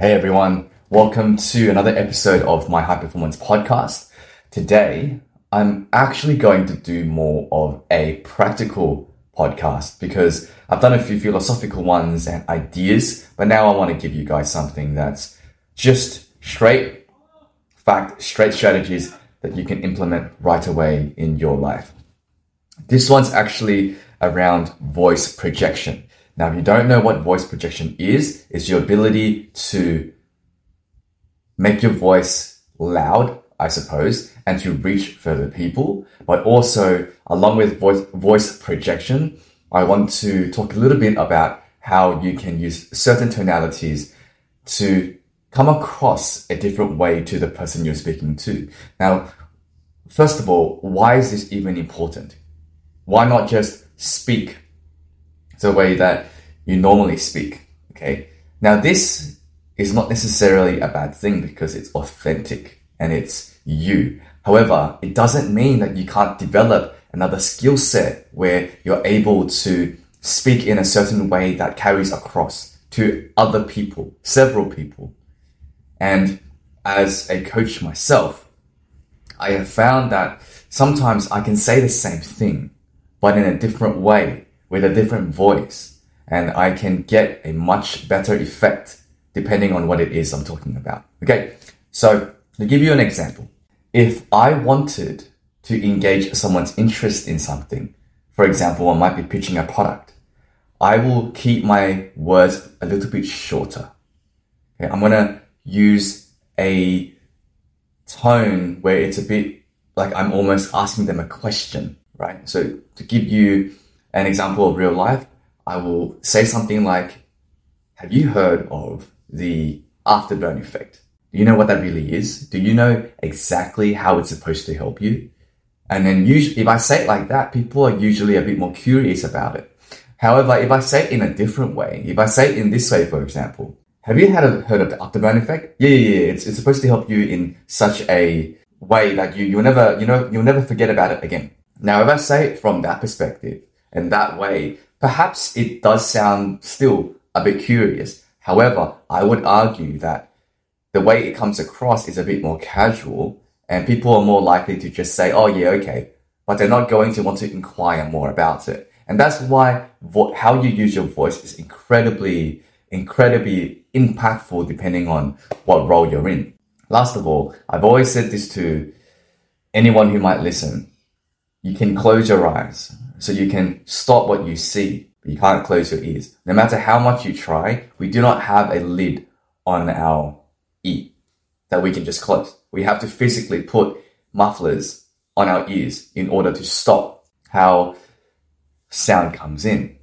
Hey everyone, welcome to another episode of my High Performance Podcast. Today, I'm actually going to do more of a practical podcast because I've done a few philosophical ones and ideas, but now I want to give you guys something that's just straight fact, straight strategies that you can implement right away in your life. This one's actually around voice projection. Now, if you don't know what voice projection is, it's your ability to make your voice loud, I suppose, and to reach further people. But also, along with voice, voice projection, I want to talk a little bit about how you can use certain tonalities to come across a different way to the person you're speaking to. Now, first of all, why is this even important? Why not just speak the way that you normally speak. Okay. Now, this is not necessarily a bad thing because it's authentic and it's you. However, it doesn't mean that you can't develop another skill set where you're able to speak in a certain way that carries across to other people, several people. And as a coach myself, I have found that sometimes I can say the same thing, but in a different way with a different voice and I can get a much better effect depending on what it is I'm talking about. Okay. So to give you an example, if I wanted to engage someone's interest in something, for example, I might be pitching a product, I will keep my words a little bit shorter. Okay. I'm going to use a tone where it's a bit like I'm almost asking them a question, right? So to give you an example of real life, I will say something like, Have you heard of the afterburn effect? Do you know what that really is? Do you know exactly how it's supposed to help you? And then usually, if I say it like that, people are usually a bit more curious about it. However, if I say it in a different way, if I say it in this way, for example, have you had a, heard of the afterburn effect? Yeah, yeah, yeah. It's, it's supposed to help you in such a way that you, you'll never, you know, you'll never forget about it again. Now, if I say it from that perspective and that way, perhaps it does sound still a bit curious. However, I would argue that the way it comes across is a bit more casual and people are more likely to just say, oh yeah, okay. But they're not going to want to inquire more about it. And that's why vo- how you use your voice is incredibly, incredibly impactful depending on what role you're in. Last of all, I've always said this to anyone who might listen. You can close your eyes so you can stop what you see, but you can't close your ears. No matter how much you try, we do not have a lid on our ear that we can just close. We have to physically put mufflers on our ears in order to stop how sound comes in.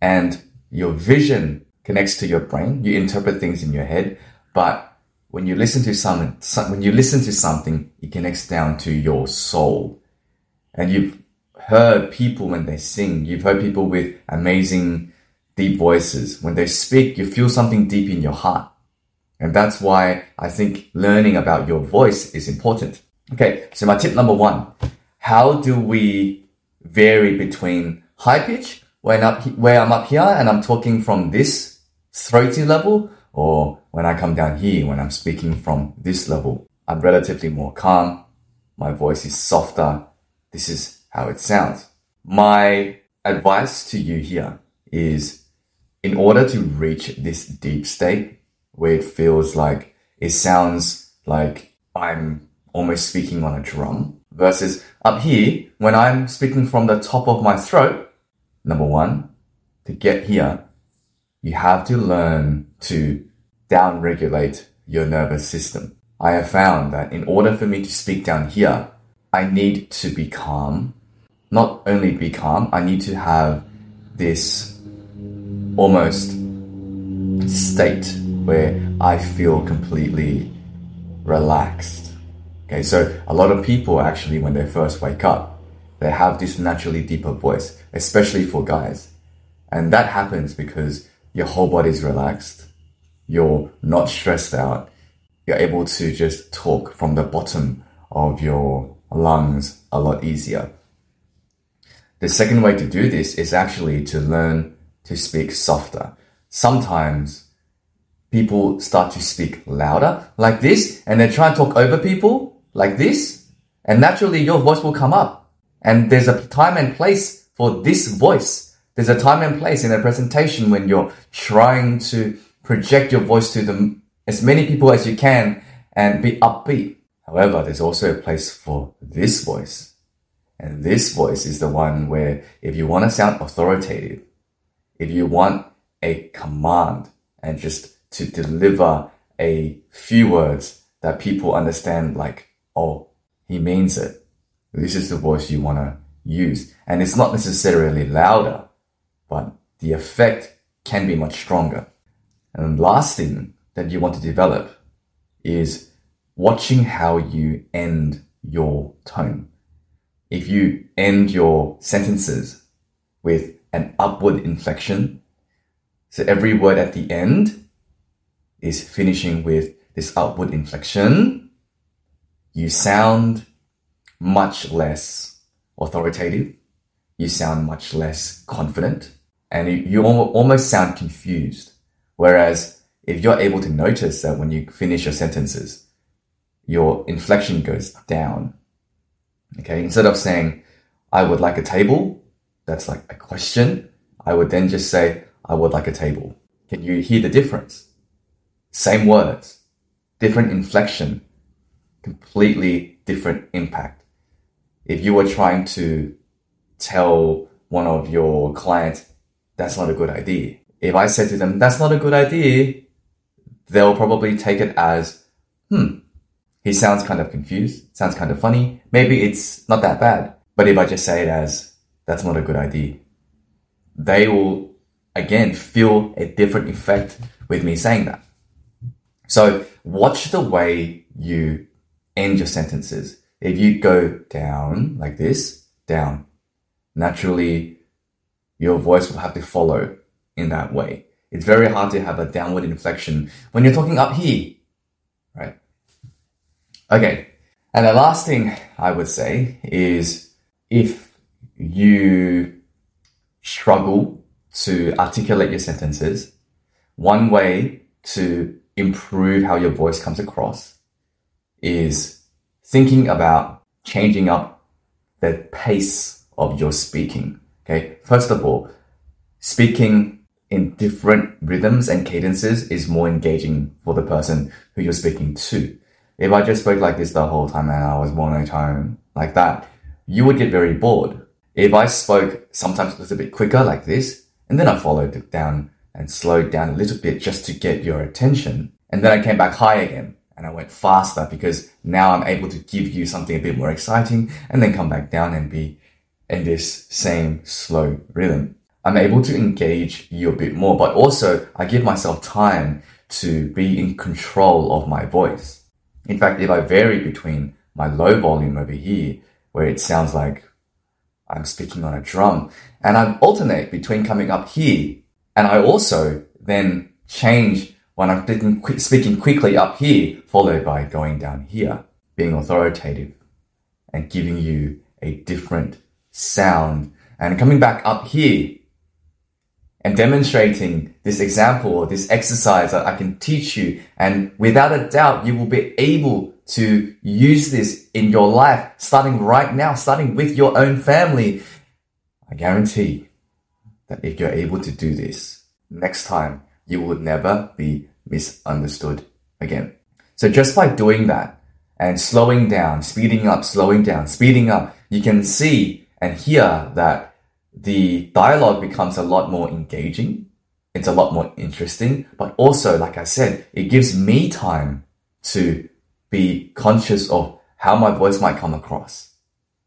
And your vision connects to your brain. You interpret things in your head, but when you listen to some, when you listen to something, it connects down to your soul. And you've heard people when they sing. You've heard people with amazing deep voices. When they speak, you feel something deep in your heart. And that's why I think learning about your voice is important. Okay. So my tip number one, how do we vary between high pitch when up, where I'm up here and I'm talking from this throaty level or when I come down here when I'm speaking from this level. I'm relatively more calm. My voice is softer. This is how it sounds. My advice to you here is in order to reach this deep state where it feels like it sounds like I'm almost speaking on a drum versus up here when I'm speaking from the top of my throat. Number one, to get here, you have to learn to down regulate your nervous system. I have found that in order for me to speak down here, I need to be calm not only be calm, I need to have this almost state where I feel completely relaxed. Okay, so a lot of people actually, when they first wake up, they have this naturally deeper voice, especially for guys. And that happens because your whole body's relaxed, you're not stressed out, you're able to just talk from the bottom of your lungs a lot easier. The second way to do this is actually to learn to speak softer. Sometimes people start to speak louder like this and they try and talk over people like this. And naturally your voice will come up. And there's a time and place for this voice. There's a time and place in a presentation when you're trying to project your voice to them as many people as you can and be upbeat. However, there's also a place for this voice. And this voice is the one where if you want to sound authoritative, if you want a command and just to deliver a few words that people understand like, oh, he means it. This is the voice you want to use. And it's not necessarily louder, but the effect can be much stronger. And last thing that you want to develop is watching how you end your tone. If you end your sentences with an upward inflection, so every word at the end is finishing with this upward inflection, you sound much less authoritative. You sound much less confident and you almost sound confused. Whereas if you're able to notice that when you finish your sentences, your inflection goes down. Okay. Instead of saying, I would like a table, that's like a question. I would then just say, I would like a table. Can you hear the difference? Same words, different inflection, completely different impact. If you were trying to tell one of your clients, that's not a good idea. If I said to them, that's not a good idea, they'll probably take it as, hmm, he sounds kind of confused, sounds kind of funny. Maybe it's not that bad. But if I just say it as, that's not a good idea, they will again feel a different effect with me saying that. So watch the way you end your sentences. If you go down like this, down, naturally your voice will have to follow in that way. It's very hard to have a downward inflection when you're talking up here? Okay. And the last thing I would say is if you struggle to articulate your sentences, one way to improve how your voice comes across is thinking about changing up the pace of your speaking. Okay. First of all, speaking in different rhythms and cadences is more engaging for the person who you're speaking to. If I just spoke like this the whole time and I was monotone like that, you would get very bored. If I spoke sometimes a little bit quicker like this, and then I followed it down and slowed down a little bit just to get your attention, and then I came back high again and I went faster because now I'm able to give you something a bit more exciting and then come back down and be in this same slow rhythm. I'm able to engage you a bit more, but also I give myself time to be in control of my voice. In fact, if I vary between my low volume over here, where it sounds like I'm speaking on a drum, and I alternate between coming up here, and I also then change when I'm speaking, speaking quickly up here, followed by going down here, being authoritative and giving you a different sound, and coming back up here and demonstrating this example or this exercise that I can teach you. And without a doubt, you will be able to use this in your life, starting right now, starting with your own family. I guarantee that if you're able to do this, next time you will never be misunderstood again. So just by doing that and slowing down, speeding up, slowing down, speeding up, you can see and hear that the dialogue becomes a lot more engaging. It's a lot more interesting, but also, like I said, it gives me time to be conscious of how my voice might come across.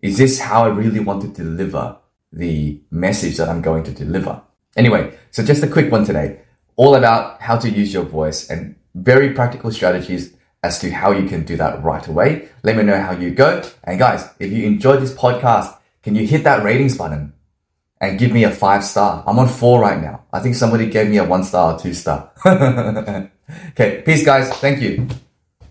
Is this how I really want to deliver the message that I'm going to deliver? Anyway, so just a quick one today, all about how to use your voice and very practical strategies as to how you can do that right away. Let me know how you go. And guys, if you enjoyed this podcast, can you hit that ratings button? And give me a five star. I'm on four right now. I think somebody gave me a one star or two star. okay, peace guys. Thank you.